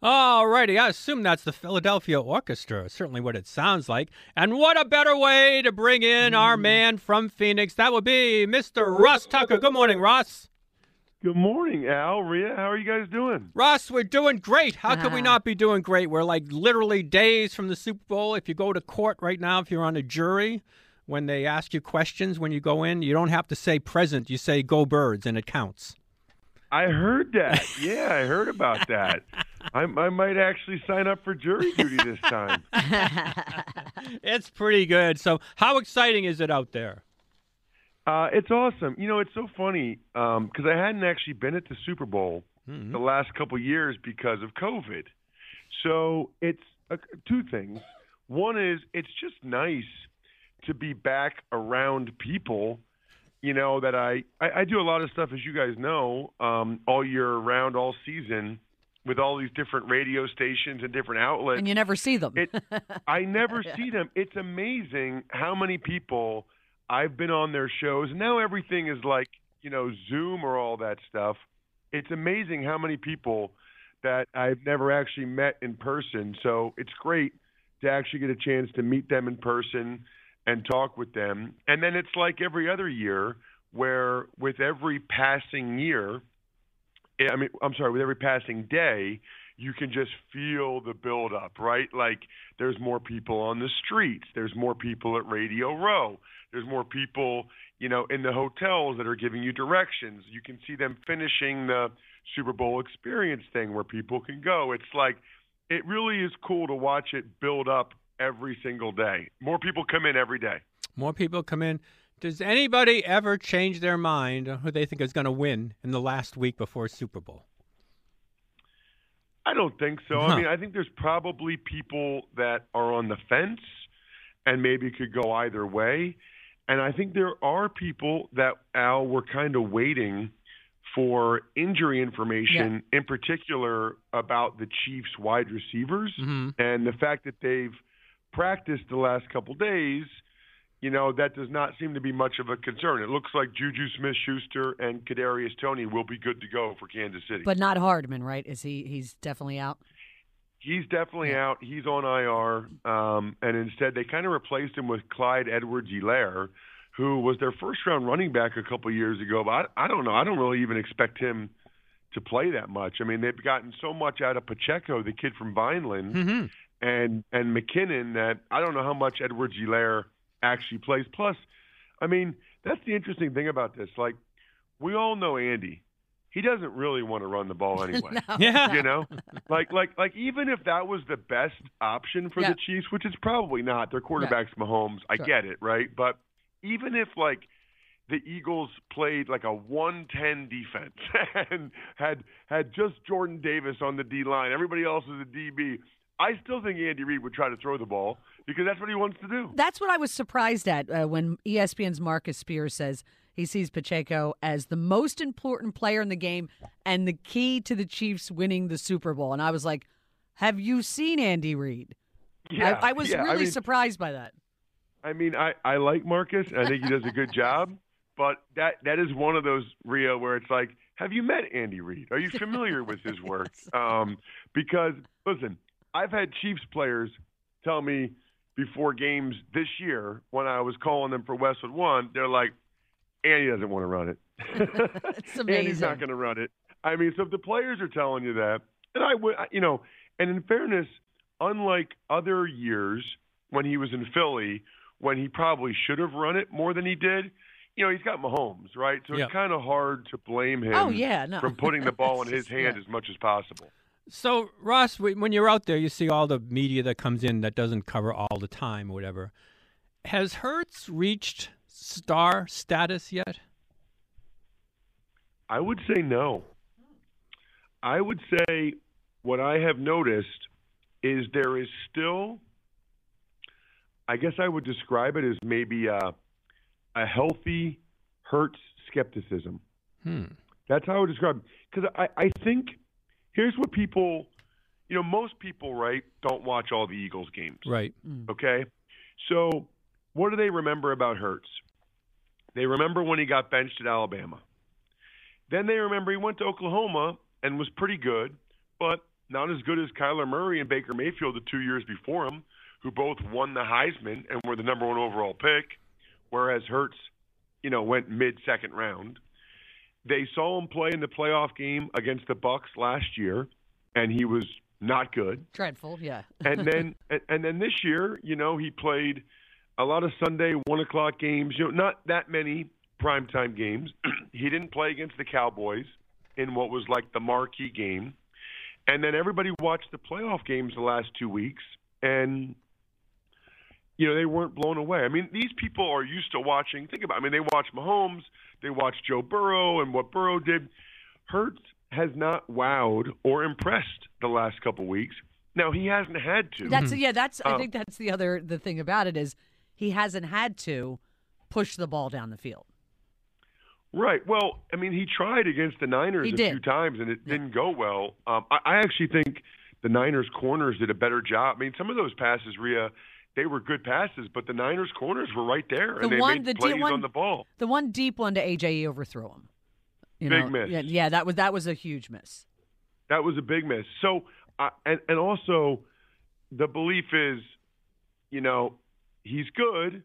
All righty, I assume that's the Philadelphia Orchestra. Certainly what it sounds like. And what a better way to bring in our Mm. man from Phoenix. That would be Mr. Ross Tucker. Good morning, Russ. Good morning, Al, Rhea. How are you guys doing? Ross, we're doing great. How could we Ah. not be doing great? We're like literally days from the Super Bowl. If you go to court right now, if you're on a jury, when they ask you questions when you go in, you don't have to say present. You say go birds, and it counts. I heard that. Yeah, I heard about that. I, I might actually sign up for jury duty this time. It's pretty good. So, how exciting is it out there? Uh, it's awesome. You know, it's so funny because I hadn't actually been at the Super Bowl Mhm. the last couple years because of COVID. So it's uh, two things. One is it's just nice to be back around people. You know that I, I I do a lot of stuff as you guys know um, all year round, all season, with all these different radio stations and different outlets. and you never see them. It, I never see them. It's amazing how many people I've been on their shows. Now everything is like, you know, Zoom or all that stuff. It's amazing how many people that I've never actually met in person. So it's great to actually get a chance to meet them in person and talk with them. And then it's like every other year where with every passing year, I mean, I'm sorry, with every passing day, you can just feel the build up, right? Like there's more people on the streets, there's more people at Radio Row, there's more people, you know, in the hotels that are giving you directions. You can see them finishing the Super Bowl experience thing where people can go. It's like it really is cool to watch it build up every single day. More people come in every day. More people come in. Does anybody ever change their mind on who they think is going to win in the last week before Super Bowl? I don't think so. Huh. I mean, I think there's probably people that are on the fence and maybe could go either way. And I think there are people that, Al, were kind of waiting for injury information, in particular about the Chiefs' wide receivers Mm-hmm. and the fact that they've practiced the last couple days. You know that does not seem to be much of a concern. It looks like Juju Smith-Schuster and Kadarius Toney will be good to go for Kansas City. but not Hardman, right? Is he? He's definitely out. He's definitely out. He's on IR. Um, and instead, they kind of replaced him with Clyde Edwards-Helaire, who was their first round running back a couple years ago. But I, I don't know. I don't really even expect him to play that much. I mean, they've gotten so much out of Pacheco, the kid from Vineland, Mm-hmm. and and McKinnon that I don't know how much Edwards-Helaire actually plays. Plus, I mean, that's the interesting thing about this. Like, we all know Andy. He doesn't really want to run the ball anyway Yeah. you know like like like even if that was the best option for Yeah. the chiefs which it's probably not their quarterback's mahomes i Sure. get it right but even if like the eagles played like a 110 defense and had had just jordan davis on the d line everybody else is a db i still think andy reid would try to throw the ball because that's what he wants to do That's what I was surprised at uh, when ESPN's Marcus Spears says he sees Pacheco as the most important player in the game and the key to the Chiefs winning the Super Bowl. And I was like, "Have you seen Andy Reid?" yeah I, I was yeah. really mean, surprised by that. I mean, I, I like Marcus. I think he does a good job. But that that is one of those Rio where it's like, have you met Andy Reid? Are you familiar with his work? Um, because listen, I've had Chiefs players tell me before games this year when I was calling them for Westwood One, they're like, Andy doesn't want to run it. It's Andy's not going to run it. I mean, so if the players are telling you that, and I would, you know, and in fairness, unlike other years when he was in Philly, when he probably should have run it more than he did, you know, he's got Mahomes, right? So Yeah. it's kind of hard to blame him Oh yeah, no. from putting the ball in his hand Yeah. as much as possible. So, Ross, when you're out there, you see all the media that comes in that doesn't cover all the time or whatever. Has Hurts reached star status yet? I would say no. I would say what I have noticed is there is still, I guess I would describe it as maybe a, a healthy Hurts skepticism. Hmm. That's how I would describe it. Because I, I think here's what people, you know, most people, right, don't watch all the Eagles games. Right. Mm. Okay? So what do they remember about Hurts? They remember when he got benched at Alabama. Then they remember he went to Oklahoma and was pretty good, but not as good as Kyler Murray and Baker Mayfield the two years before him, who both won the Heisman and were the number one overall pick, whereas Hurts, you know, went mid second round. They saw him play in the playoff game against the Bucs last year, and he was not good. Dreadful, yeah. and then and, then this year, you know, he played a lot of Sunday one o'clock games. You know, not that many primetime games. he didn't play against the Cowboys in what was like the marquee game. And then everybody watched the playoff games the last two weeks, and you know they weren't blown away. I mean, these people are used to watching. Think about. It. I mean, they watch Mahomes, they watch Joe Burrow, and what Burrow did. Hurts has not wowed or impressed the last couple weeks. Now he hasn't had to. That's yeah. That's I Um, think that's the other the thing about it is he hasn't had to push the ball down the field. Right. Well, I mean, he tried against the Niners He a did. few times, and it didn't go well. Um, I, I actually think the Niners corners did a better job. I mean, some of those passes, Rhea, they were good passes, but the Niners corners were right there, The and they one- made the plays one- on the ball. The one deep one to AJ overthrew him. You Big know, miss. Yeah, yeah, that was that was a huge miss. That was a big miss. So, uh, and and also, the belief is, you know, he's good,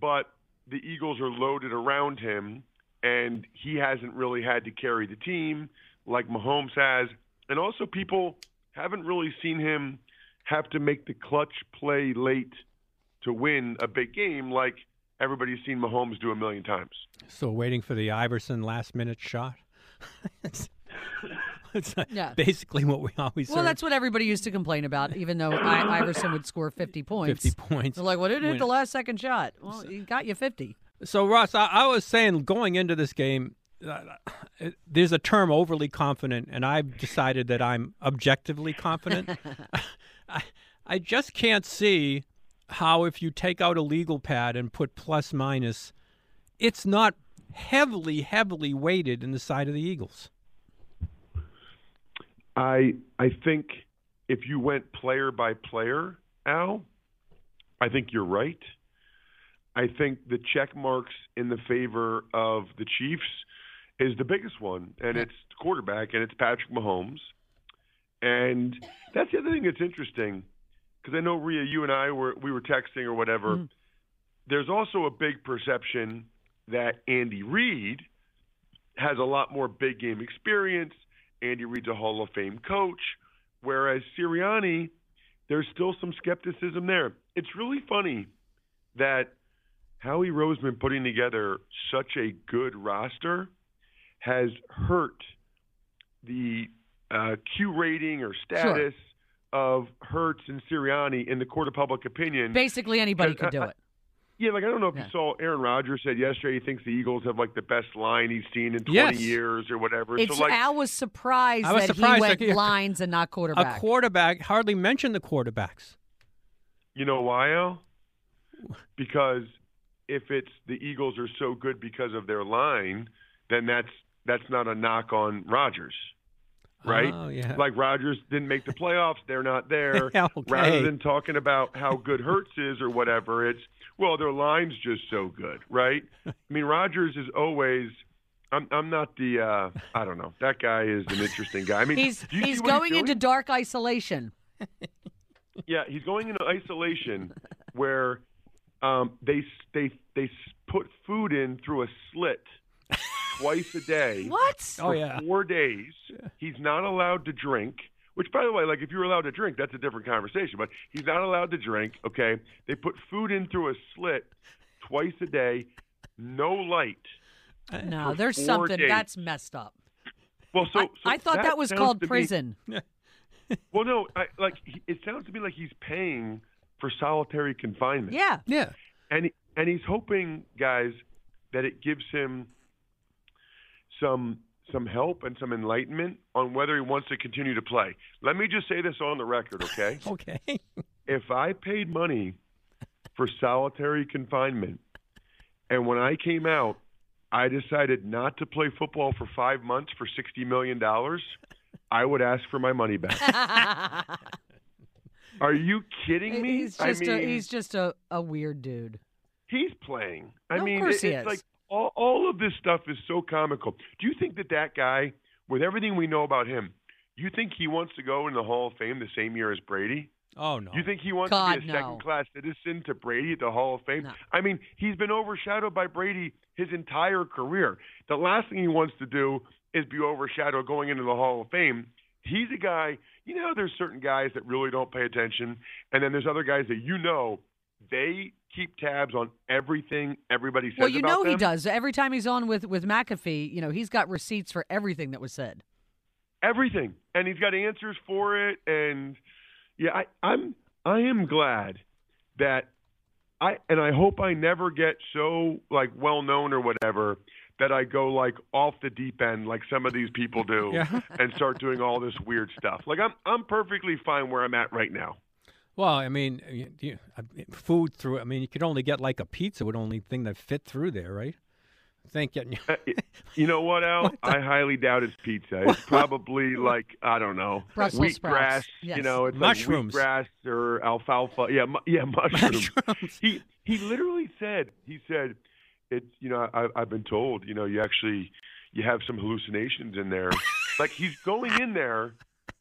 but the Eagles are loaded around him, and he hasn't really had to carry the team like Mahomes has, and also people haven't really seen him have to make the clutch play late to win a big game like everybody's seen Mahomes do a million times. So waiting for the Iverson last minute shot. it's it's Yeah. basically what we always Well, heard. that's what everybody used to complain about. Even though I, Iverson would score fifty points, 50 points. They're like, "Well, it hit the last second shot." Well, he got you fifty. So Ross, I, I was saying going into this game, uh, there's a term overly confident, and I've decided that I'm objectively confident. I, I just can't see how if you take out a legal pad and put plus minus, it's not heavily, heavily weighted in the side of the Eagles. I I think if you went player by player, Al, I think you're right. I think the check marks in the favor of the Chiefs is the biggest one, and it's quarterback, and it's Patrick Mahomes. And that's the other thing that's interesting, because I know Rhea, you and I were we were texting or whatever. Mhm. There's also a big perception that Andy Reid has a lot more big game experience. Andy Reid's a Hall of Fame coach, whereas Sirianni, there's still some skepticism there. It's really funny that Howie Roseman putting together such a good roster has hurt the uh, Q rating or status of Hurts and Sirianni in the court of public opinion. Basically, anybody could do I- it. Yeah, like I don't know if Yeah. you saw Aaron Rodgers said yesterday he thinks the Eagles have like the best line he's seen in 20 Yes. years or whatever. It's so like Al was surprised I was that surprised he went that he- lines and not quarterback. A quarterback hardly mentioned the quarterbacks. You know why, Al? Because if it's the Eagles are so good because of their line, then that's that's not a knock on Rodgers, right? Oh, yeah. Like Rodgers didn't make the playoffs, they're not there. Okay. Rather than talking about how good Hurts is or whatever, it's well, their line's just so good, right? I mean, Rodgers is always. I'm I'm not the uh I don't know. That guy is an interesting guy. I mean, he's do you see he's going doing? into dark isolation. Yeah, he's going into isolation where um, they they they put food in through a slit twice a day What? Oh, yeah. four days. He's not allowed to drink. Which, by the way, like if you're allowed to drink, that's a different conversation. But he's not allowed to drink. Okay, they put food in through a slit twice a day, no light. Eh. No, for there's four something days. that's messed up. Well, so, I, so I thought that, was called to me- prison. well, no, I, like it sounds to me like he's paying for solitary confinement. Yeah. Yeah. and and he's hoping, guys, that it gives him some some help and some enlightenment on whether he wants to continue to play. Let me just say this on the record, okay? Okay. if I paid money for solitary confinement, and when I came out, I decided not to play football for five months for sixty million dollars, I would ask for my money back. Are you kidding me? he's just I mean, a he's just a, a weird dude. He's playing. I Of mean, course it- he it's is. like all, all of this stuff is so comical. Do you think that that guy, with everything we know about him, You think he wants to go in the Hall of Fame the same year as Brady? Oh no. You think he wants God, to be a no. second class citizen to Brady at the Hall of Fame? No. I mean, he's been overshadowed by Brady his entire career. The last thing he wants to do is be overshadowed going into the Hall of Fame. He's a guy, you know, there's certain guys that really don't pay attention, and then there's other guys that you know they keep tabs on everything everybody says Well, you about know he does. Every time he's on with with McAfee, you know he's got receipts for everything that was said. everything, and he's got answers for it. And yeah, I, I'm I am glad that I and I hope I never get so like well known or whatever that I go like off the deep end like some of these people do Yeah. and start doing all this weird stuff. Like I'm I'm perfectly fine where I'm at right now. Well, I mean, you, you, food through. I mean, you could only get like a pizza would only thing that fit through there, right? Thank getting Uh, You know what, Al? I highly doubt it's pizza. It's probably like I don't know, Brussels sprouts. wheatgrass. Yes. You know, it's Mushrooms. like wheatgrass or alfalfa. Yeah, mu- yeah, mushrooms. mushrooms. he he literally said he said it's you know I, I've been told you know you actually you have some hallucinations in there. like he's going in there.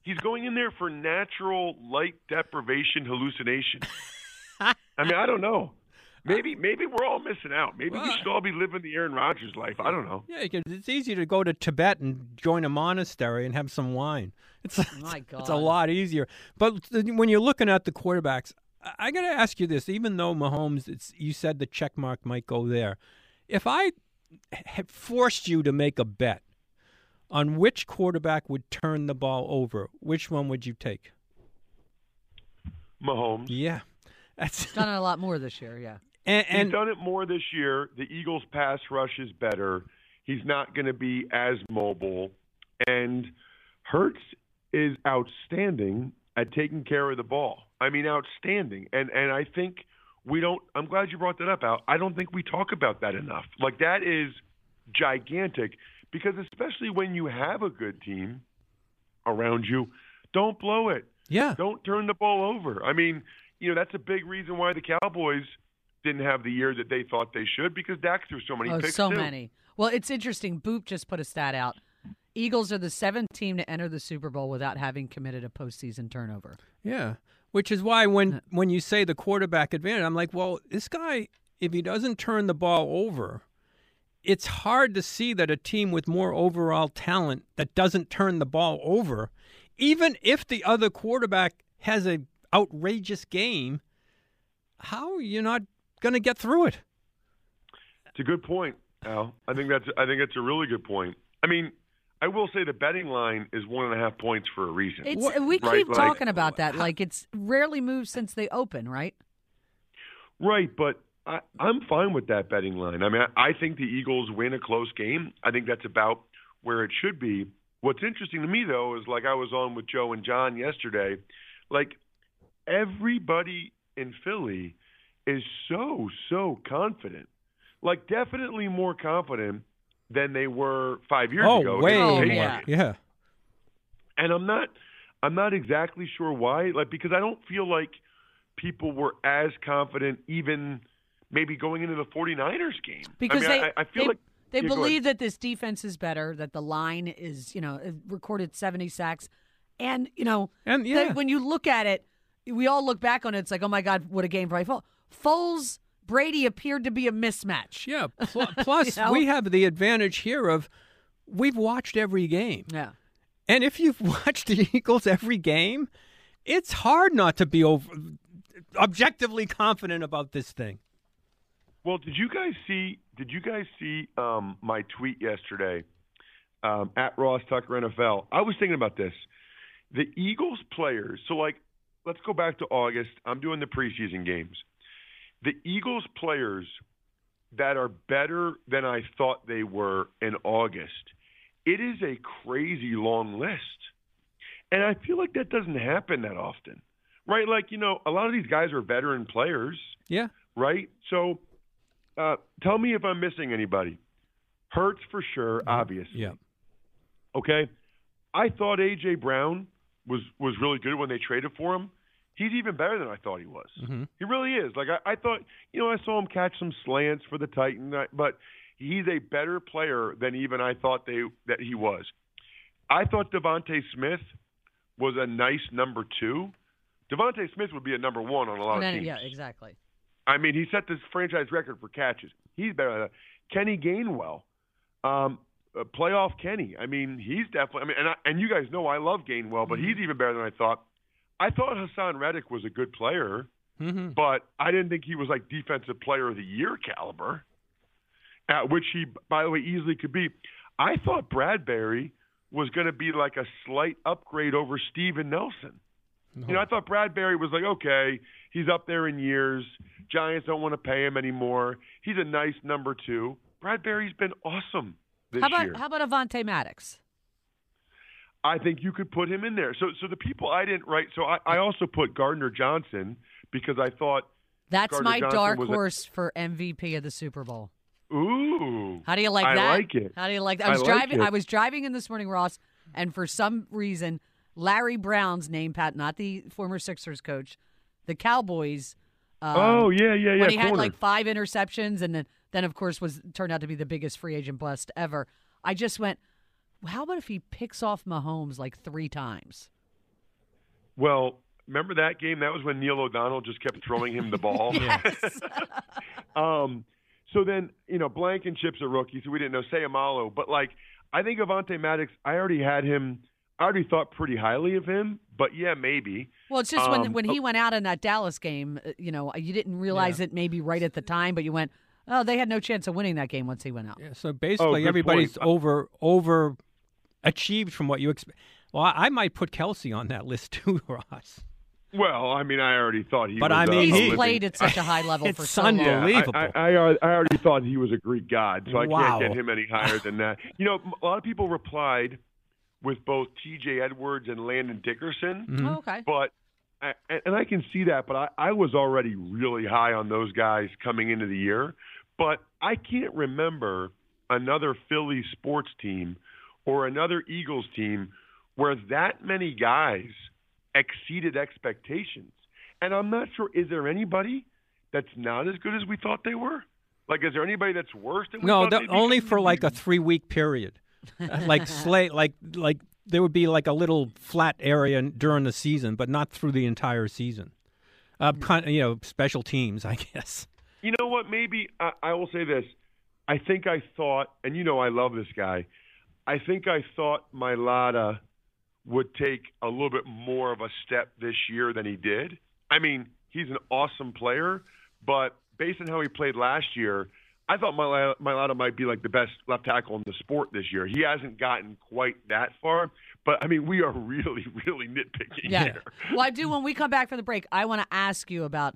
He's going in there for natural light deprivation hallucination. I mean, I don't know. Maybe maybe we're all missing out. Maybe we should all be living the Aaron Rodgers life. I don't know. Yeah, it's easy to go to Tibet and join a monastery and have some wine. It's My it's a lot easier. But when you're looking at the quarterbacks, I, I got to ask you this: even though Mahomes, it's, you said the check mark might go there, if I had forced you to make a bet on which quarterback would turn the ball over, which one would you take? Mahomes. Yeah, that's Done it a lot more this year. Yeah. and, He's done it more this year. The Eagles' pass rush is better. He's not going to be as mobile. And Hurts is outstanding at taking care of the ball. I mean, outstanding. And and I think we don't. I'm glad you brought that up, Al. I don't think we talk about that enough. Like that is gigantic because especially when you have a good team around you, don't blow it. yeah, Don't turn the ball over. I mean, you know, that's a big reason why the Cowboys didn't have the year that they thought they should because Dak threw so many Oh, picks. so too. many. Well, it's interesting. Boop just put a stat out. Eagles are the seventh team to enter the Super Bowl without having committed a postseason turnover. Yeah, which is why when when you say the quarterback advantage, I'm like, well, this guy, if he doesn't turn the ball over, it's hard to see that a team with more overall talent that doesn't turn the ball over, even if the other quarterback has a outrageous game, how are you not going to get through it? It's a good point, Al. I think that's I think that's a really good point. I mean, I will say the betting line is one and a half points for a reason. It's What- we Right, keep like- talking about that. Like it's rarely moved since they open, right? Right, but I, I'm fine with that betting line. I mean, I, I think the Eagles win a close game. I think that's about where it should be. What's interesting to me, though, is like I was on with Joe and John yesterday. Like everybody in Philly is so so confident. Like definitely more confident than they were five years oh, ago. way Oh, more. Yeah. yeah. and I'm not I'm not exactly sure why. Like because I don't feel like people were as confident even maybe going into the 49ers game. Because I mean, they I, I feel they, like they Yeah, believe that this defense is better, that the line is, you know, recorded 70 sacks. And, you know, And that yeah, when you look at it, we all look back on it, it's like, oh my God, what a game for Foles. Foles, Brady appeared to be a mismatch. yeah. Pl- plus, You know? we have the advantage here of we've watched every game. Yeah. And if you've watched the Eagles every game, it's hard not to be over, objectively confident about this thing. Well, did you guys see? Did you guys see um, my tweet yesterday um, at Ross Tucker NFL? I was thinking about this. The Eagles players. So, like, let's go back to August. I'm doing the preseason games. The Eagles players that are better than I thought they were in August. It is a crazy long list, and I feel like that doesn't happen that often, right? Like, you know, a lot of these guys are veteran players Yeah. right? So, uh, tell me if I'm missing anybody. Hurts for sure, obviously. Yeah. Okay. I thought AJ Brown was was really good when they traded for him. He's even better than I thought he was. Mhm. He really is. Like I, I thought, you know, I saw him catch some slants for the Titans, I- but he's a better player than even I thought they that he was. I thought DeVonta Smith was a nice number two, DeVonta Smith would be a number one on a lot of teams. yeah, exactly. I mean, he set this franchise record for catches. He's better than that. Kenny Gainwell, um, uh, playoff Kenny. I mean, he's definitely. I mean, and I, and you guys know I love Gainwell, but he's even better than I thought. I thought Haason Reddick was a good player, hmm but I didn't think he was like defensive player of the year caliber, at which he, by the way, easily could be. I thought Bradberry was going to be like a slight upgrade over Steven Nelson. Uh-huh. You know, I thought Bradberry was like, okay, he's up there in years. Giants don't want to pay him anymore. He's a nice number two. Bradberry's been awesome this How about year. how about Avonte Maddox? I think you could put him in there. So, so the people I didn't write. So I, I also put Gardner Johnson because I thought, That's Gardner my Johnson dark was a- horse for MVP of the Super Bowl. ooh, How do you like I that? I like it. How do you like that? I I was like driving. it. I was driving in this morning, Ross, and for some reason, Larry Brown's name, Pat, not the former Sixers coach, the Cowboys. Um, oh yeah, yeah, yeah. when he had like five interceptions, and then, then of course was turned out to be the biggest free agent bust ever. I just went, how about if he picks off Mahomes like three times? Well, remember that game? That was when Neil O'Donnell just kept throwing him the ball. um, so then, you know, Blankenship's a rookie, so we didn't know Seumalo. But, like, I think Avonte Maddox, I already had him, I already thought pretty highly of him, but yeah, maybe. Well, it's just when Um, when he went out in that Dallas game, uh, you know, you didn't realize it maybe right at the time, but you went, oh, they had no chance of winning that game once he went out. Yeah, so basically, good everybody's point. over over achieved from what you expect. Well, I, I might put Kelce on that list too, Ross. Well, I mean, I already thought he But was I a- mean, a He's he- living- played at such a high level It's for so long. Yeah, Unbelievable. I, I, I, I already thought he was a Greek god, so I Wow. can't get him any higher than that. You know, a lot of people replied with both T.J. Edwards and Landon Dickerson, Mhm. Oh, okay. but I- and I can see that, but I, I was already really high on those guys coming into the year. But I can't remember another Philly sports team or another Eagles team where that many guys exceeded expectations. And I'm not sure, is there anybody that's not as good as we thought they were? Like, is there anybody that's worse than we No, thought the, they'd only for like a three week period. Like slate, like like there would be like a little flat area during the season, but not through the entire season. Uh, kind you know, special teams, I guess. You know what? Maybe I, I will say this. I think I thought, and you know I love this guy. I think I thought Mailata would take a little bit more of a step this year than he did. I mean, he's an awesome player, but based on how he played last year, I thought Mailata Mailata might be like the best left tackle in the sport this year. He hasn't gotten quite that far, but I mean, we are really, really nitpicking Yeah. here. well, I do. When we come back from the break, I want to ask you about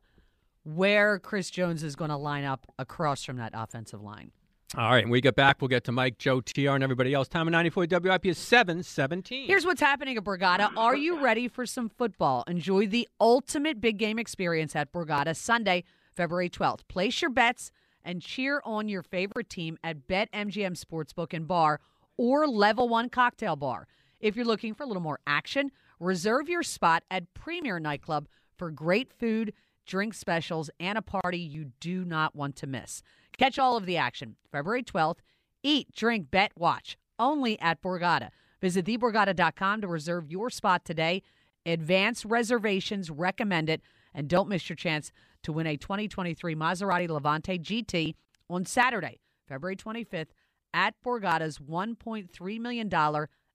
where Chris Jones is going to line up across from that offensive line. All right, when we get back, we'll get to Mike, Joe, TR, and everybody else. Time of 94 WIP is 717. Here's what's happening at Borgata. Are you ready for some football? Enjoy the ultimate big game experience at Borgata Sunday, February 12th. Place your bets and cheer on your favorite team at BetMGM Sportsbook and Bar or Level 1 Cocktail Bar. If you're looking for a little more action, reserve your spot at Premier Nightclub for great food, drink specials, and a party you do not want to miss. Catch all of the action February 12th. Eat, drink, bet, watch only at Borgata. Visit theborgata.com to reserve your spot today. Advance reservations recommended, and don't miss your chance to win a 2023 Maserati Levante GT on Saturday, February 25th at Borgata's $1.3 million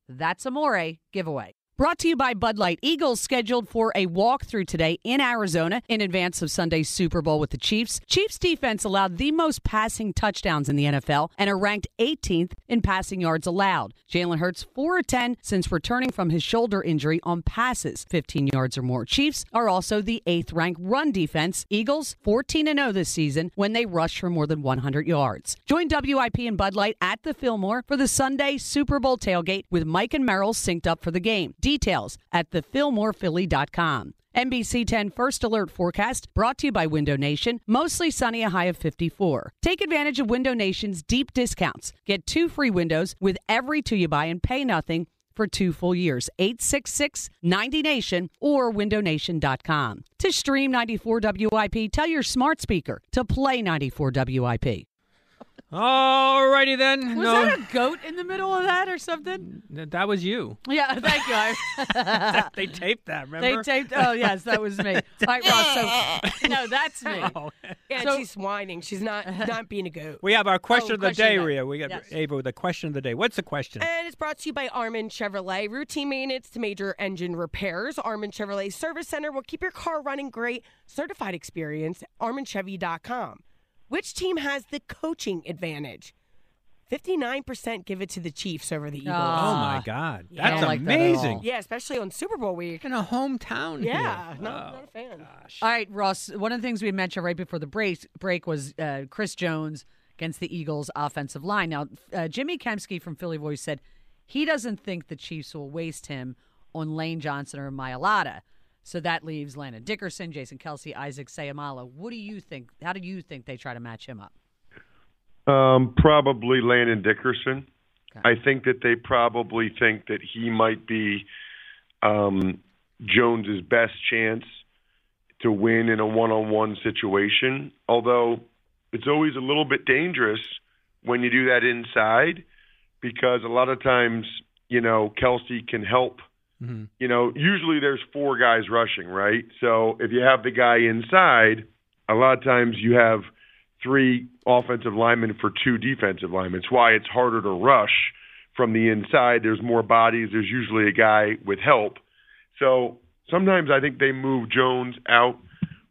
That's Amore giveaway. Brought to you by Bud Light. Eagles scheduled for a walkthrough today in Arizona in advance of Sunday's Super Bowl with the Chiefs. Chiefs defense allowed the most passing touchdowns in the NFL and are ranked 18th in passing yards allowed. Jalen Hurts 4 of 10 since returning from his shoulder injury on passes 15 yards or more. Chiefs are also the 8th ranked run defense. Eagles 14 0 this season when they rush for more than 100 yards. Join WIP and Bud Light at the Fillmore for the Sunday Super Bowl tailgate with Mike and Merrill synced up for the game. Details at thefillmorephilly.com. NBC 10 First Alert Forecast brought to you by Window Nation. Mostly sunny, a high of 54. Take advantage of Window Nation's deep discounts. Get two free windows with every two you buy and pay nothing for two full years. 866 90 Nation or windownation.com. To stream 94 WIP, tell your smart speaker to play 94 WIP. All righty then. Was no, that a goat in the middle of that or something? Th- that was you. Yeah, thank you. I- they taped that. Remember? They taped. Oh yes, that was me. All right, Ross. So no, that's me. Oh. And So- she's whining. She's not not being a goat. We have our question Oh, of the question day, of the- We got yes. Ava with the question of the day. What's the question? And it's brought to you by Armin Chevrolet. Routine maintenance to major engine repairs. Armin Chevrolet Service Center will keep your car running great. Certified experience. ArminChevy.com. Which team has the coaching advantage? 59% give it to the Chiefs over the Eagles. oh Ah. my God, Yeah. I that's don't like that at amazing. all. Yeah, especially on Super Bowl week. In a hometown. Yeah, here. not, Oh, not a fan. All right, Ross. One of the things we mentioned right before the break break was uh, Chris Jones against the Eagles' offensive line. Now, uh, Jimmy Kempski from Philly Voice said he doesn't think the Chiefs will waste him on Lane Johnson or Mailata. So that leaves Landon Dickerson, Jason Kelce, Isaac Seumalo. What do you think? How do you think they try to match him up? Um, probably Landon Dickerson. Okay. I think that they probably think that he might be um, Jones's best chance to win in a one-on-one situation. Although it's always a little bit dangerous when you do that inside, because a lot of times, you know, Kelsey can help. Mhm. You know, usually there's four guys rushing, right? So if you have the guy inside, a lot of times you have three offensive linemen for two defensive linemen. It's why it's harder to rush from the inside. There's more bodies. There's usually a guy with help. So sometimes I think they move Jones out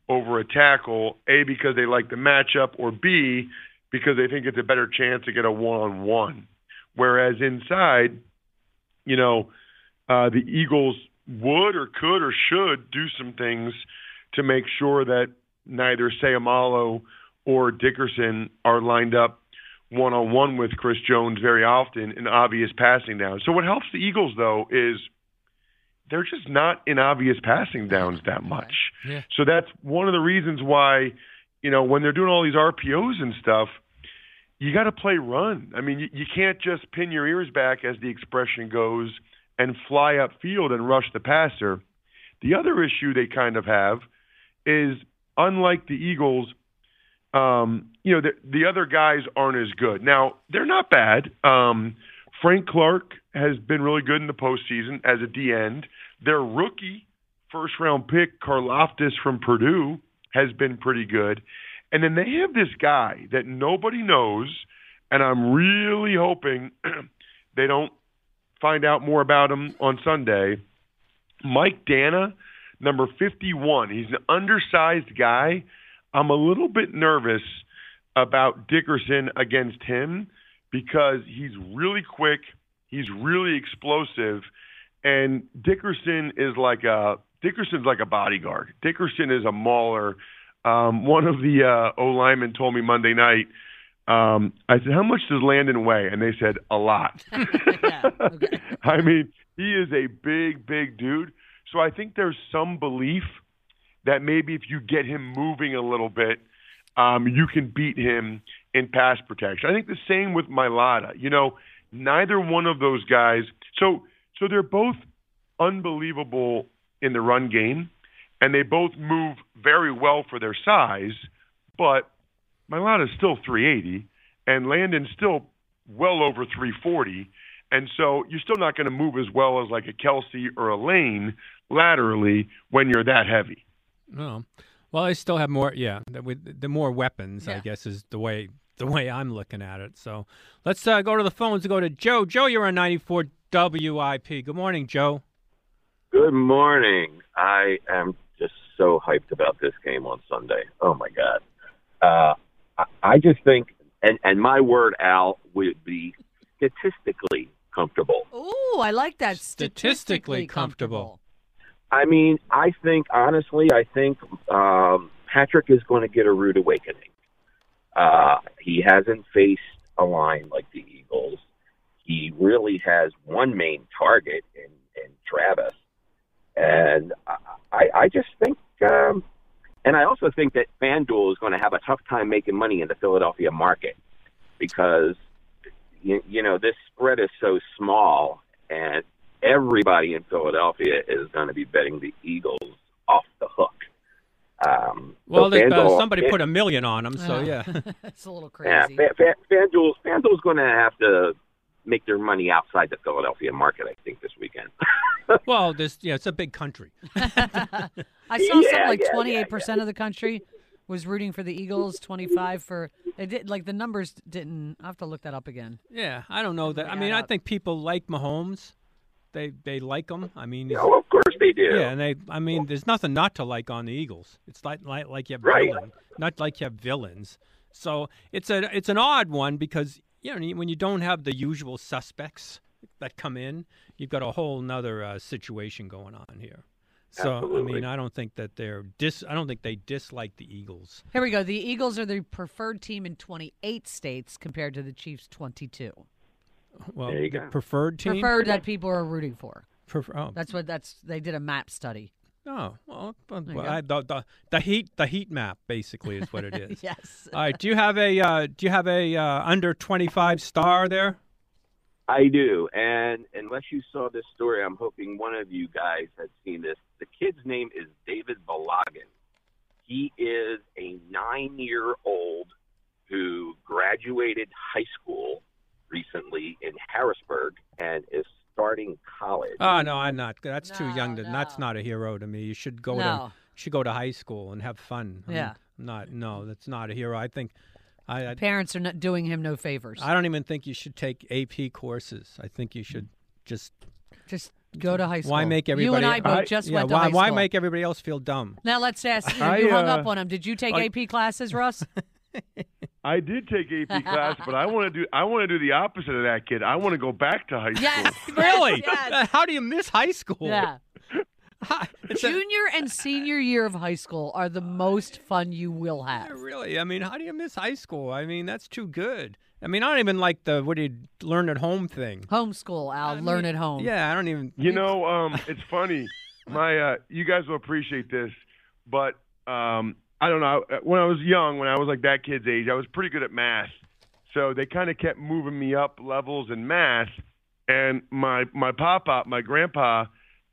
over a tackle, A, because they like the matchup, or B, because they think it's a better chance to get a one on one. Whereas inside, you know, uh, the Eagles would or could or should do some things to make sure that neither Seumalo or Dickerson are lined up one on one with Chris Jones very often in obvious passing downs. So what helps the Eagles though is they're just not in obvious passing downs that much. Yeah. So that's one of the reasons why, you know, when they're doing all these RPOs and stuff, you got to play run. I mean, you, you can't just pin your ears back, as the expression goes, and fly upfield and rush the passer. The other issue they kind of have is, unlike the Eagles, um, you know, the, the other guys aren't as good. Now, they're not bad. Um, Frank Clark has been really good in the postseason as a D end. Their rookie first round pick, Karlaftis from Purdue, has been pretty good. And then they have this guy that nobody knows, and I'm really hoping they don't find out more about him on Sunday. Mike Danna, number 51. He's an undersized guy. I'm a little bit nervous about Dickerson against him because he's really quick, he's really explosive, and Dickerson is like a Dickerson's like a bodyguard. Dickerson is a mauler. Um, one of the uh, O linemen told me Monday night. Um, I said, "How much does Landon weigh?" And they said, "A lot." Yeah. I mean, he is a big, big dude. So I think there's some belief that maybe if you get him moving a little bit, um, you can beat him in pass protection. I think the same with Mailata. You know, neither one of those guys. So, so they're both unbelievable in the run game, and they both move very well for their size. But Mailata's still 380, and Landon's still well over 340. And so you're still not going to move as well as like a Kelce or a Lane laterally when you're that heavy. No. Well, I still have more. Yeah, the, the more weapons, I guess, is the way the way I'm looking at it. So let's uh, go to the phones. Go to Joe. Joe, you're on 94 WIP. Good morning, Joe. Good morning. I am just so hyped about this game on Sunday. Oh my God. Uh, I, I just think, and, and my word, Al, would be statistically comfortable. Ooh, I like that. Statistically comfortable. I mean, I think, honestly, I think um, Patrick is going to get a rude awakening. Uh, he hasn't faced a line like the Eagles. He really has one main target in, in Travis. And I, I just think, um, and I also think that FanDuel is going to have a tough time making money in the Philadelphia market because, you, you know, this spread is so small and everybody in Philadelphia is going to be betting the Eagles off the hook. Um, Well, Well, there's, uh, FanDuel- somebody put a million on them, so yeah. it's a little Yeah, crazy. Fa- Fa- FanDuel's FanDuel's going to have to make their money outside the Philadelphia market. I think this weekend. well, this yeah, it's a big country. I saw Yeah, something like yeah, yeah, twenty eight percent of the country was rooting for the Eagles. Twenty five for it did like the numbers didn't. I have to look that up again. Yeah, I don't know that. I add mean, I think people like Mahomes. They they like him. I mean, he's- oh, of course they do. yeah, and they. I mean, there's nothing not to like on the Eagles. It's like like, like you have Right. villain, not like you have villains. So it's a it's an odd one because you know when you don't have the usual suspects that come in, you've got a whole nother uh, situation going on here. So I mean, I don't think that they're dis. I don't think they dislike the Eagles. Here we go. The Eagles are the preferred team in twenty eight states compared to the Chiefs twenty two. Well, There you the go. preferred team. Preferred that people are rooting for. Prefer- oh, That's what that's they did a map study. Oh well, well, There well. I, the, the the heat the heat map basically is what it is. Yes. All right, do you have a uh, do you have a uh, under twenty five star there? I do. And unless you saw this story, I'm hoping one of you guys has seen this. The kid's name is David Balogun. He is a nine year old who graduated high school recently in Harrisburg and is starting college. Oh no, I'm not. That's too young. To, That's not a hero to me. You should go to No. you should go to high school and have fun. I'm Yeah. Not no, that's not a hero. I think I I, Parents are not doing him no favors. I don't even think you should take AP courses. I think you should just Just go to high school. why make everybody You and I both I- just yeah, went to why high why make everybody else feel dumb? Now let's ask. You, I, you hung uh, up on him. Did you take like- AP classes, Russ? I did take AP class, but I want to do I want to do the opposite of that kid. I want to go back to high school. yes. Really? Yes. How do you miss high school? Yeah. How- it's a- Junior and senior year of high school are the most fun you will have. Yeah, really. I mean, how do you miss high school? I mean, that's too good. I mean, I don't even like the what do you learn at home thing. Homeschool, Al. I learn mean, at home. Yeah, I don't even. You know, um, it's funny. My, uh, you guys will appreciate this, but um, I don't know. Uh, when I was young, when I was like that kid's age, I was pretty good at math. So they kind of kept moving me up levels in math, and my my papa, my grandpa,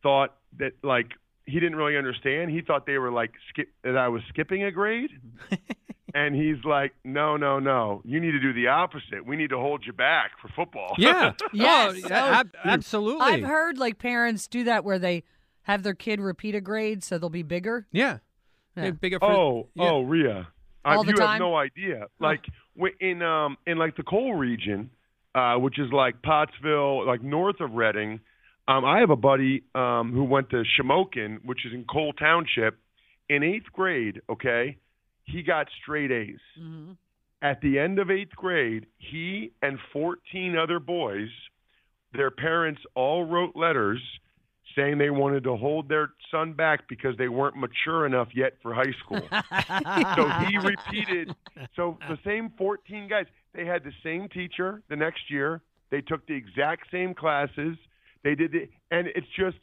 thought that like he didn't really understand. He thought they were like skip that I was skipping a grade. And he's like, no, no, no. You need to do the opposite. We need to hold you back for football. Yeah. Yes. Oh, yeah, ab- absolutely. I've heard like parents do that where they have their kid repeat a grade so they'll be bigger. Yeah. Yeah. Bigger for, Oh, yeah. oh, Rhea. I, the you time? have no idea. Like wi- in um in like the coal region, uh, which is like Pottsville, like north of Reading. Um, I have a buddy um who went to Shamokin, which is in Coal Township, in eighth grade. Okay, he got straight A's. hmm At the end of eighth grade, he and 14 other boys, their parents all wrote letters saying they wanted to hold their son back because they weren't mature enough yet for high school. so he repeated. So the same 14 guys, they had the same teacher the next year. They took the exact same classes. They did it, and it's just,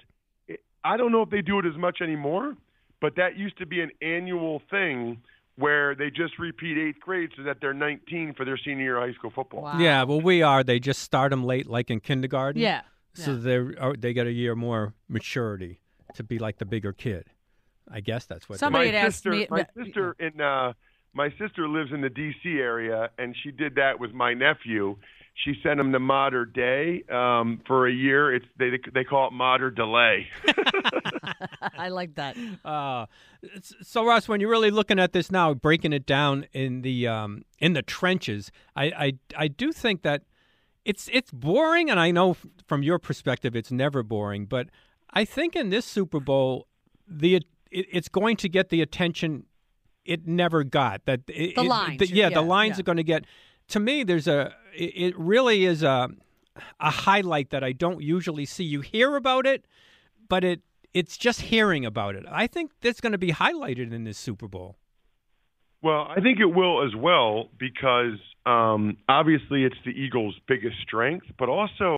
it, I don't know if they do it as much anymore, but that used to be an annual thing where they just repeat eighth grade so that they're 19 for their senior year of high school football. Wow. Yeah, well, we are. They just start them late, like in kindergarten. Yeah. So yeah. they're they get a year more maturity to be like the bigger kid. I guess that's what. they- Somebody my had asked sister, me- my but- sister in uh, my sister lives in the D.C. area, and she did that with my nephew. She sent him to Mater Dei um, for a year. It's they they call it Mater Delay. I like that. Uh, so Ross, when you're really looking at this now, breaking it down in the um, in the trenches, I, I I do think that it's it's boring, and I know from your perspective it's never boring, but I think in this Super Bowl, the it, it's going to get the attention it never got. That it, The it- lines, the- yeah, yeah, the lines yeah. are going to get. To me, there's a it, it really is a a highlight that I don't usually see. You hear about it, but it it's just hearing about it. I think that's going to be highlighted in this Super Bowl. Well, I think it will as well because um, obviously it's the Eagles' biggest strength, but also,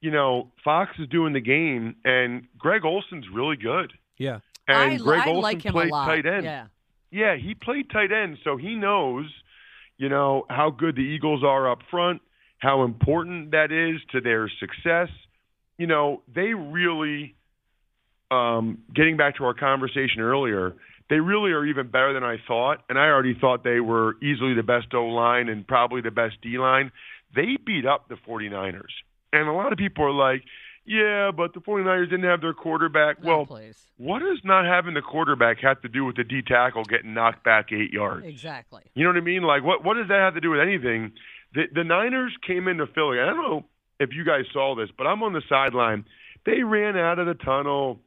you know, Fox is doing the game, and Greg Olsen's really good. Yeah. And I, Greg I Olsen like him played a lot. tight end. Yeah. Yeah, he played tight end, so he knows, you know, how good the Eagles are up front, how important that is to their success. You know, they really, um, getting back to our conversation earlier, they really are even better than I thought. And I already thought they were easily the best O line and probably the best D line. They beat up the 49ers. And a lot of people are like, yeah, but the 49ers didn't have their quarterback. No, well, please. what does not having the quarterback have to do with the D tackle getting knocked back eight yards? Exactly. You know what I mean? Like, what what does that have to do with anything? The the Niners came into Philly. I don't know if you guys saw this, but I'm on the sideline. They ran out of the tunnel,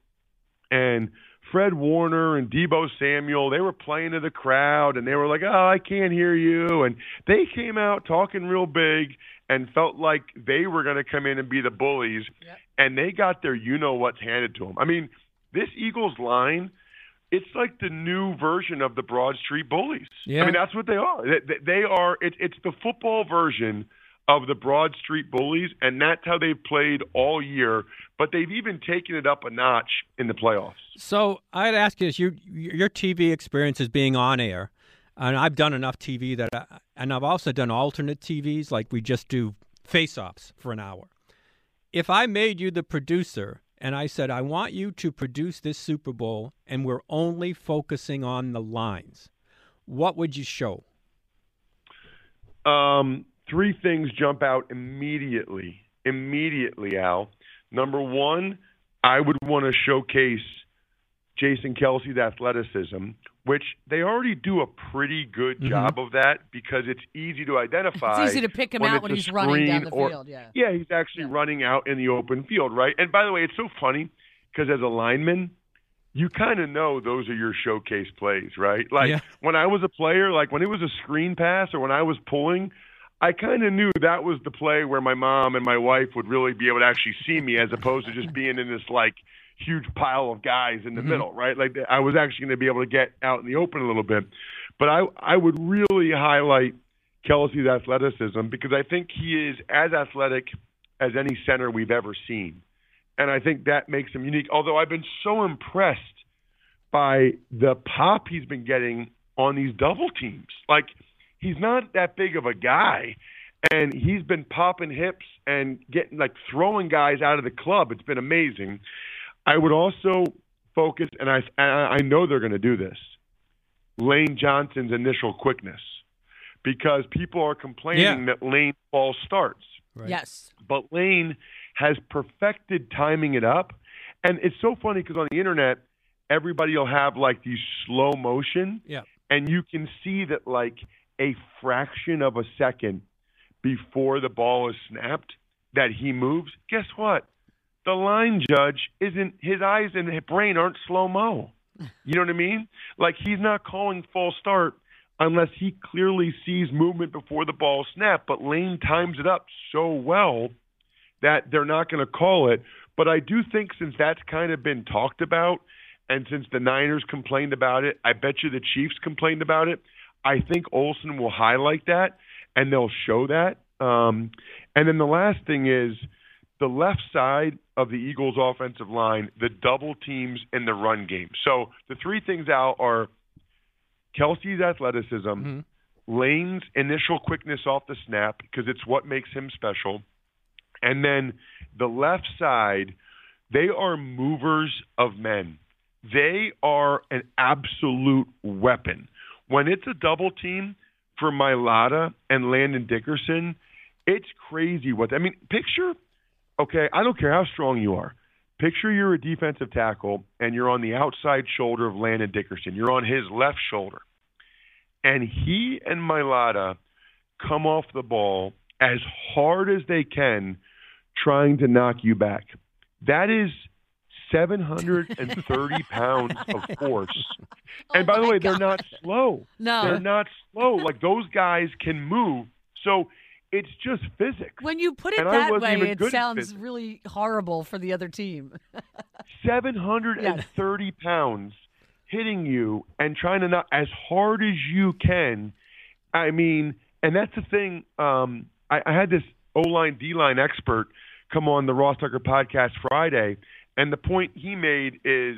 and Fred Warner and Deebo Samuel, they were playing to the crowd, and they were like, "Oh, I can't hear you," and they came out talking real big and felt like they were going to come in and be the bullies, Yep. and they got their you know what's handed to them. I mean, this Eagles line it's like the new version of the Broad Street Bullies. Yeah. I mean, that's what they are. They, are. It, it's the football version of the Broad Street Bullies, and that's how they've played all year. But they've even taken it up a notch in the playoffs. So I'd ask you: your your TV experience is being on air, and I've done enough TV that, I, and I've also done alternate TVs, like we just do face-offs for an hour. If I made you the producer and I said I want you to produce this Super Bowl, and we're only focusing on the lines, what would you show? Um, three things jump out immediately. Immediately, Al. Number one, I would want to showcase Jason Kelce's athleticism, which they already do a pretty good Mhm. job of that because it's easy to identify. It's easy to pick him when out when he's running down the or- field. Yeah. Yeah, he's actually Yeah. running out in the open field, right? And by the way, it's so funny because as a lineman, you kind of know those are your showcase plays, right? Like Yeah. when I was a player, like when it was a screen pass or when I was pulling, I kind of knew that was the play where my mom and my wife would really be able to actually see me as opposed to just being in this like huge pile of guys in the Mhm. middle, right? Like I was actually going to be able to get out in the open a little bit. But I I would really highlight Kelce's athleticism because I think he is as athletic as any center we've ever seen. And I think that makes him unique. Although I've been so impressed by the pop he's been getting on these double teams. Like he's not that big of a guy and he's been popping hips and getting like throwing guys out of the club. It's been amazing. I would also focus and I I I know they're going to do this. Lane Johnson's initial quickness because people are complaining that Lane false starts Right. Yes. but Lane has perfected timing it up. And it's so funny because on the internet, everybody will have like these slow motion, Yeah. and you can see that like a fraction of a second before the ball is snapped that he moves. Guess what? The line judge isn't his eyes and his brain aren't slow mo. You know what I mean? Like he's not calling false start unless he clearly sees movement before the ball snapped. But Lane times it up so well that they're not going to call it. But I do think since that's kind of been talked about, and since the Niners complained about it, I bet you the Chiefs complained about it. I think Olsen will highlight that and they'll show that. Um, and then the last thing is the left side of the Eagles' offensive line, the double teams in the run game. So the three things out are Kelce's athleticism, Mhm. Lane's initial quickness off the snap because it's what makes him special. And then the left side, they are movers of men. They are an absolute weapon. When it's a double team for Mailata and Landon Dickerson, it's crazy what I mean, picture okay, I don't care how strong you are. Picture you're a defensive tackle and you're on the outside shoulder of Landon Dickerson. You're on his left shoulder. And he and Mailata come off the ball as hard as they can trying to knock you back. That is 730 pounds of force. And Oh by the my way, they're not slow. No. They're not slow. Like those guys can move. So it's just physics. When you put it And that way, it sounds really horrible for the other team. 730 pounds hitting you and trying to not as hard as you can. I mean, and that's the thing. Um, I, I had this O line, D line expert come on the Ross Tucker podcast Friday, and the point he made is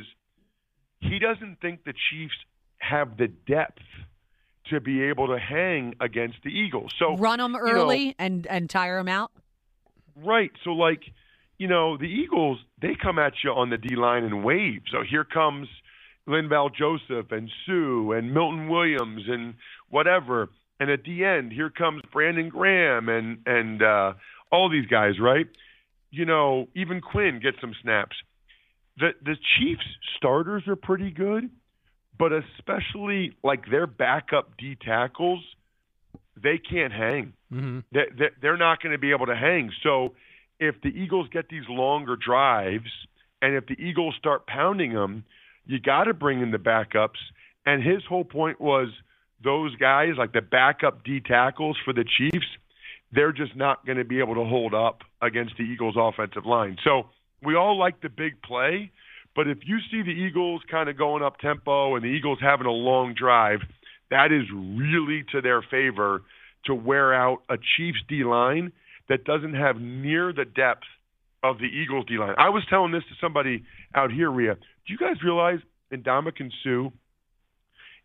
he doesn't think the Chiefs have the depth to be able to hang against the Eagles. So Run them know- early and and tire them out. Right. So like, you know, the Eagles, they come at you on the D line in waves. So here comes, Linval Joseph and Suh and Milton Williams and whatever. And at the end, here comes Brandon Graham and and uh, all these guys, right? You know, even Quinn gets some snaps. The the Chiefs starters are pretty good, but especially like their backup D tackles, they can't hang. Mm-hmm. They, they, they're not going to be able to hang. So if the Eagles get these longer drives, and if the Eagles start pounding them, you got to bring in the backups. And his whole point was those guys, like the backup D tackles for the Chiefs, they're just not going to be able to hold up against the Eagles' offensive line. So we all like the big play, but if you see the Eagles kind of going up tempo and the Eagles having a long drive, that is really to their favor to wear out a Chiefs D line that doesn't have near the depth of the Eagles D line. I was telling this to somebody out here, Rhea. Do you guys realize Ndamukong Suh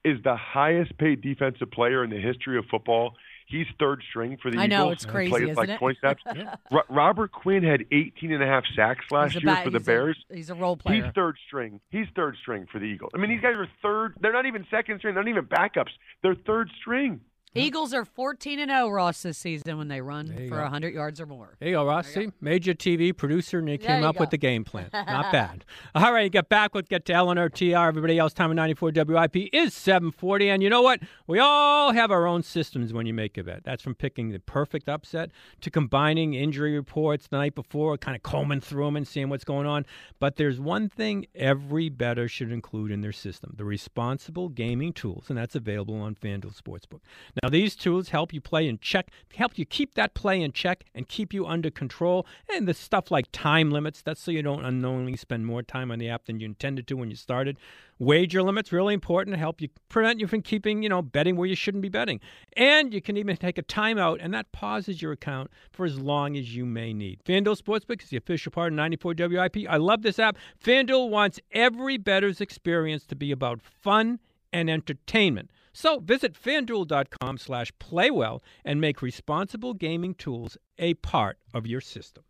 is the highest paid defensive player in the history of football? He's third string for the I Eagles. I know, it's crazy, plays isn't like it? 20 snaps. Ro- Robert Quinn had 18 and a half sacks last He's year for the he's a- Bears. he's a role player. He's third string. He's third string for the Eagles. I mean, these guys are third. They're not even second string. They're not even backups. They're third string. Eagles are 14 and 0 Ross this season when they run for go. 100 yards or more. There you go, Ross. See, major TV producer, and he There came up with the game plan. Not bad. All right, get back. Let's get to Eleanor TR. Everybody else, time of 94 WIP is 740. And you know what? We all have our own systems when you make a bet. That's from picking the perfect upset to combining injury reports the night before, kind of combing through them and seeing what's going on. But there's one thing every bettor should include in their system the responsible gaming tools, and that's available on FanDuel Sportsbook. Now, these tools help you play in check, help you keep that play in check and keep you under control. And the stuff like time limits, that's so you don't unknowingly spend more time on the app than you intended to when you started. Wager limits, really important to help you prevent you from keeping, you know, betting where you shouldn't be betting. And you can even take a timeout, and that pauses your account for as long as you may need. FanDuel Sportsbook is the official part of 94 WIP. I love this app. FanDuel wants every bettor's experience to be about fun and entertainment. So visit fanduel.com slash playwell and make responsible gaming tools a part of your system.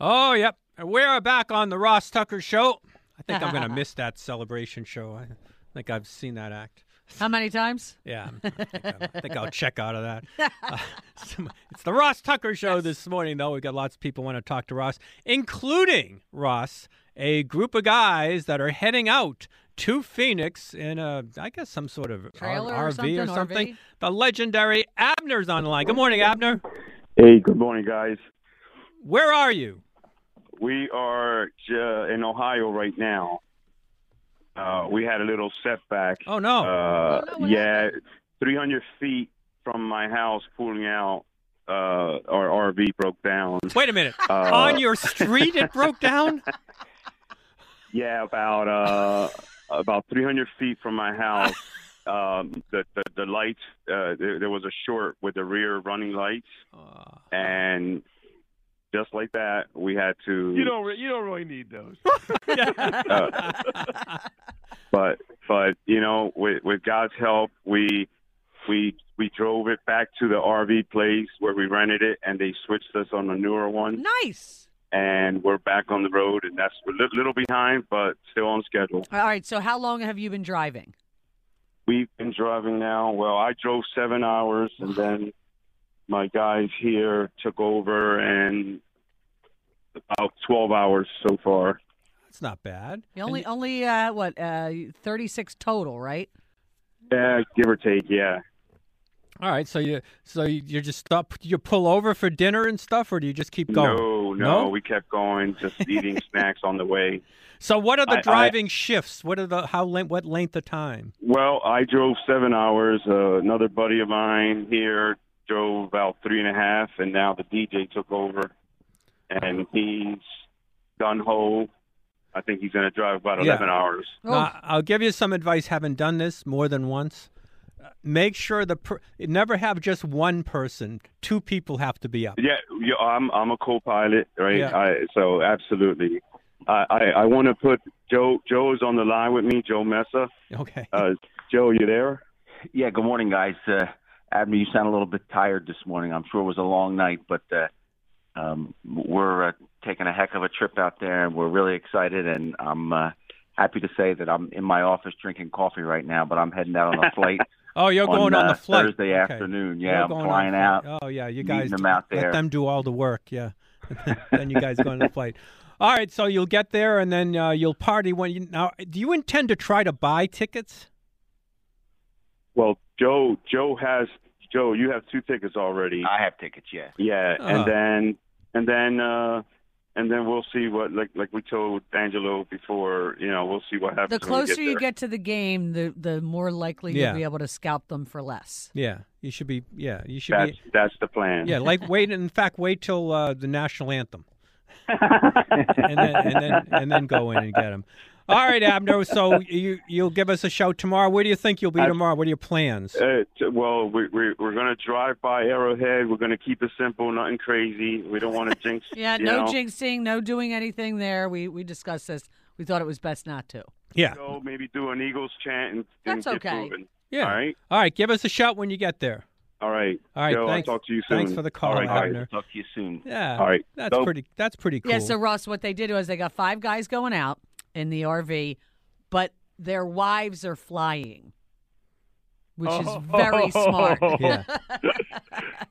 Oh, yep. We're back on the Ross Tucker Show. I think I'm going to miss that celebration show. I think I've seen that act. How many times? Yeah, I think, I, I think I'll check out of that. Uh, it's the Ross Tucker Show this morning, though. We've got lots of people want to talk to Ross, including Ross, a group of guys that are heading out to Phoenix in a, I guess, some sort of R- Trailer or RV or something, something. RV? The legendary Abner's on the line. Good morning, Abner. Hey, good morning, guys. Where are you? We are uh, in Ohio right now. Uh, we had a little setback. Oh, no. Uh, Oh, no, what yeah, 300 feet from my house, pulling out. Uh, our RV broke down. Wait a minute. Uh, on your street, it broke down? Yeah, about uh, about 300 feet from my house. Um, the, the the lights. Uh, there, there was a short with the rear running lights, Uh, and just like that, we had to. You don't. Re- you don't really need those. but but you know with with God's help we we we drove it back to the RV place where we rented it and they switched us on a newer one Nice. And we're back on the road and that's a little behind but still on schedule. All right. So, how long have you been driving? We've been driving now. Well, I drove 7 hours and then my guys here took over and about 12 hours so far. That's not bad. You only, only uh, what, uh, 36 total, right? Yeah, give or take, yeah. All right, so you so you you just stop you pull over for dinner and stuff, or do you just keep going? No, no, No? we kept going, just eating snacks on the way. So what are the I- I- driving shifts? What are the how length what length of time? Well, I drove seven hours. Uh, another buddy of mine here drove about three and a half, and now the DJ took over, and he's gun ho. I think he's going to drive about Yeah. eleven hours. Now, I'll give you some advice. Having done this more than once, make sure the per- never have just one person. Two people have to be up. Yeah, yeah I'm I'm a co-pilot, right? Yeah. I, so absolutely. I I, I want to put Joe. Joe is on the line with me. Joe Mesa. Okay. Uh, Joe, you there? Yeah, good morning, guys. Uh, Abner, you sound a little bit tired this morning. I'm sure it was a long night, but uh, um, we're uh, taking a heck of a trip out there, and we're really excited. And I'm uh, happy to say that I'm in my office drinking coffee right now, but I'm heading out on a flight. Oh, you're on, going on uh, the flight Thursday Okay. afternoon. You're Yeah, I'm going flying on out. Oh yeah, you meeting guys them out let there. them do all the work. Yeah, then you guys go on the flight. All right, so you'll get there and then uh, you'll party when you. Now, do you intend to try to buy tickets? Well, Joe, Joe has Joe. You have two tickets already. I have tickets. Yeah. Yeah, Oh. and then and then uh and then we'll see what like like we told Angelo before. You know, we'll see what happens. The when we closer you there. get to the game, the the more likely Yeah. you'll be able to scalp them for less. Yeah, you should be. Yeah, you should That's be. that's the plan. Yeah, like wait. In fact, wait till uh, the national anthem, and then and then and then go in and get them. All right, Abner. So you you'll give us a show tomorrow. Where do you think you'll be I- tomorrow? What are your plans? Uh, t- well, we, we, we're going to drive by Arrowhead. We're going to keep it simple, nothing crazy. We don't want to jinx. Yeah, no know. jinxing, no doing anything there. We we discussed this. We thought it was best not to. Yeah, So maybe do an Eagles chant and, and That's get okay. moving. yeah. All right. All right, give us a shout when you get there. All right. All right, Joe, thanks. I'll talk to you soon. Thanks for the call, All right, guys. Abner. Talk to you soon. Yeah. All right. That's So- pretty. That's pretty cool. Yeah, so Ross, what they did was they got five guys going out in the RV, but their wives are flying, which is very smart. yeah.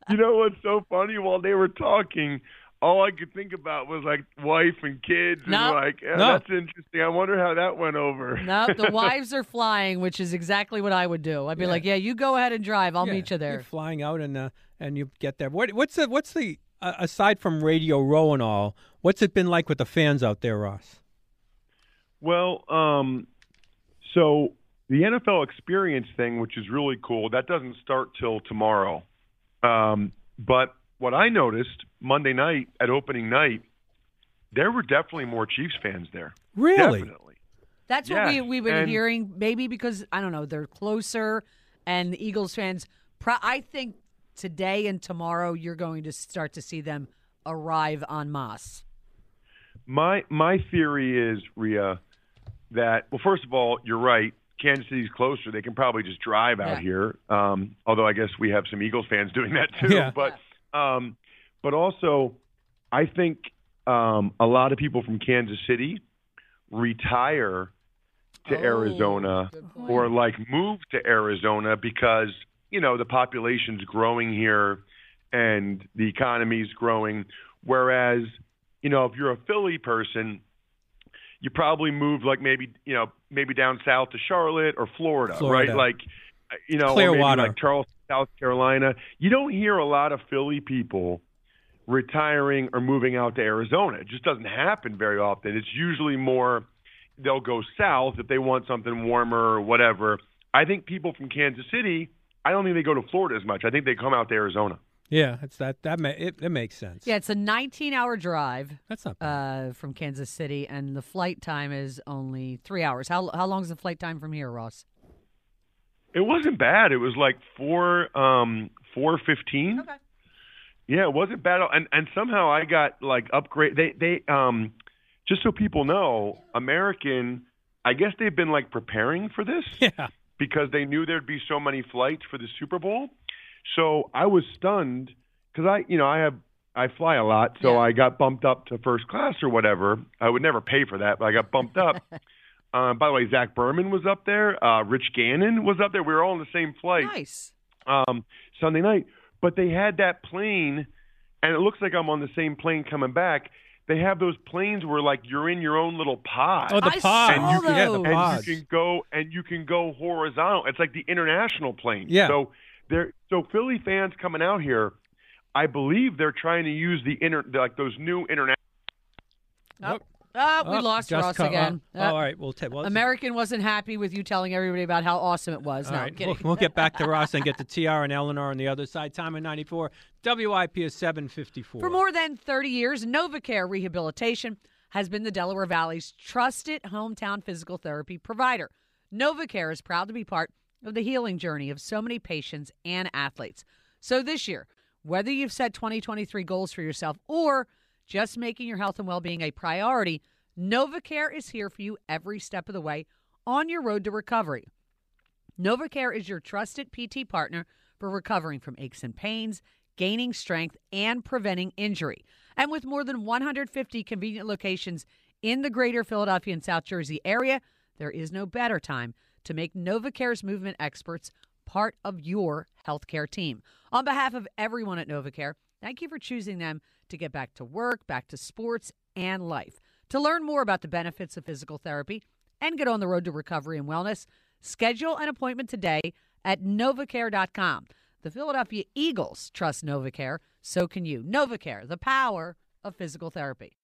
you know what's so funny? While they were talking, all I could think about was like wife and kids, and No. like yeah, No. that's interesting. I wonder how that went over. No, the wives are flying, which is exactly what I would do. I'd be Yeah. like, "Yeah, you go ahead and drive. I'll Yeah, meet you there." You're flying out and uh, and you get there. What what's the what's the uh, aside from Radio Row and all? What's it been like with the fans out there, Ross? Well, um, so the NFL experience thing, which is really cool, that doesn't start till tomorrow. Um, but what I noticed Monday night at opening night, there were definitely more Chiefs fans there. Really? Definitely. That's what we Yes, we've been and- hearing. Maybe because I don't know, they're closer, and the Eagles fans. Pro- I think today and tomorrow you're going to start to see them arrive en masse. My my theory is, Rhea, that well, first of all, you're right. Kansas City's closer. They can probably just drive out Yeah. here. Um, although I guess we have some Eagles fans doing that too. Yeah. But um, but also, I think um, a lot of people from Kansas City retire to Oh, Arizona or like move to Arizona because you know the population's growing here and the economy's growing. Whereas, you know, if you're a Philly person, you probably move like maybe you know maybe down south to Charlotte or Florida, Florida. right? Like you know, Clearwater. like Charleston, South Carolina. You don't hear a lot of Philly people retiring or moving out to Arizona. It just doesn't happen very often. It's usually more they'll go south if they want something warmer or whatever. I think people from Kansas City, I don't think they go to Florida as much. I think they come out to Arizona. Yeah, it's that that ma- it, it makes sense. Yeah, it's a 19-hour drive that's not bad. uh, from Kansas City, and the flight time is only three hours. How how long is the flight time from here, Ross? It wasn't bad. It was like four um four fifteen. Okay. Yeah, it wasn't bad. And and somehow I got like upgrade. They they um just so people know, American. I guess they've been like preparing for this yeah. because they knew there'd be so many flights for the Super Bowl. So I was stunned because I you know I have I fly a lot, so Yeah. I got bumped up to first class or whatever. I would never pay for that, but I got bumped up. uh, by the way, Zach Berman was up there. Uh, Rich Gannon was up there. We were all on the same flight Nice. um, Sunday night. But they had that plane, and it looks like I'm on the same plane coming back. They have those planes where like you're in your own little pod. Oh, the I pods. saw and you can, yeah, the those. and pods. you can go and you can go horizontal. It's like the international plane. Yeah. So they're so Philly fans coming out here. I believe they're trying to use the inter like those new internet. Oh, ah, we Oh, lost Ross cut- again. oh, Uh, all right, we'll take. Well, American wasn't happy with you telling everybody about how awesome it was. All no, right, I'm kidding. We'll, we'll get back to Ross and get to TR and Eleanor on the other side. Time in 94. WIP is 754. For more than 30 years, NovaCare Rehabilitation has been the Delaware Valley's trusted hometown physical therapy provider. NovaCare is proud to be part of the healing journey of so many patients and athletes. So this year, whether you've set 2023 goals for yourself or just making your health and well-being a priority, NovaCare is here for you every step of the way on your road to recovery. NovaCare is your trusted PT partner for recovering from aches and pains, gaining strength, and preventing injury. And with more than 150 convenient locations in the greater Philadelphia and South Jersey area, there is no better time to make NovaCare's movement experts part of your healthcare team. On behalf of everyone at NovaCare, thank you for choosing them to get back to work, back to sports, and life. To learn more about the benefits of physical therapy and get on the road to recovery and wellness, schedule an appointment today at novacare.com. The Philadelphia Eagles trust NovaCare, so can you. NovaCare, the power of physical therapy.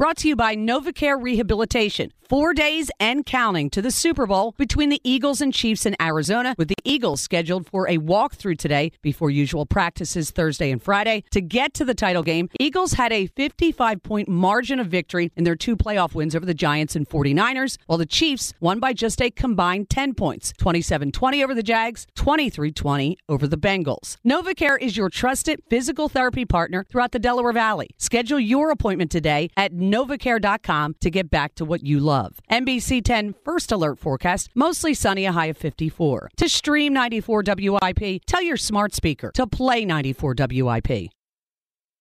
Brought to you by NovaCare Rehabilitation. Four days and counting to the Super Bowl between the Eagles and Chiefs in Arizona, with the Eagles scheduled for a walkthrough today before usual practices Thursday and Friday. To get to the title game, Eagles had a 55 point margin of victory in their two playoff wins over the Giants and 49ers, while the Chiefs won by just a combined 10 points 27 20 over the Jags, 23 20 over the Bengals. NovaCare is your trusted physical therapy partner throughout the Delaware Valley. Schedule your appointment today at novacare.com to get back to what you love. NBC 10 first alert forecast, mostly sunny, a high of 54. To stream 94 WIP, tell your smart speaker to play 94 WIP.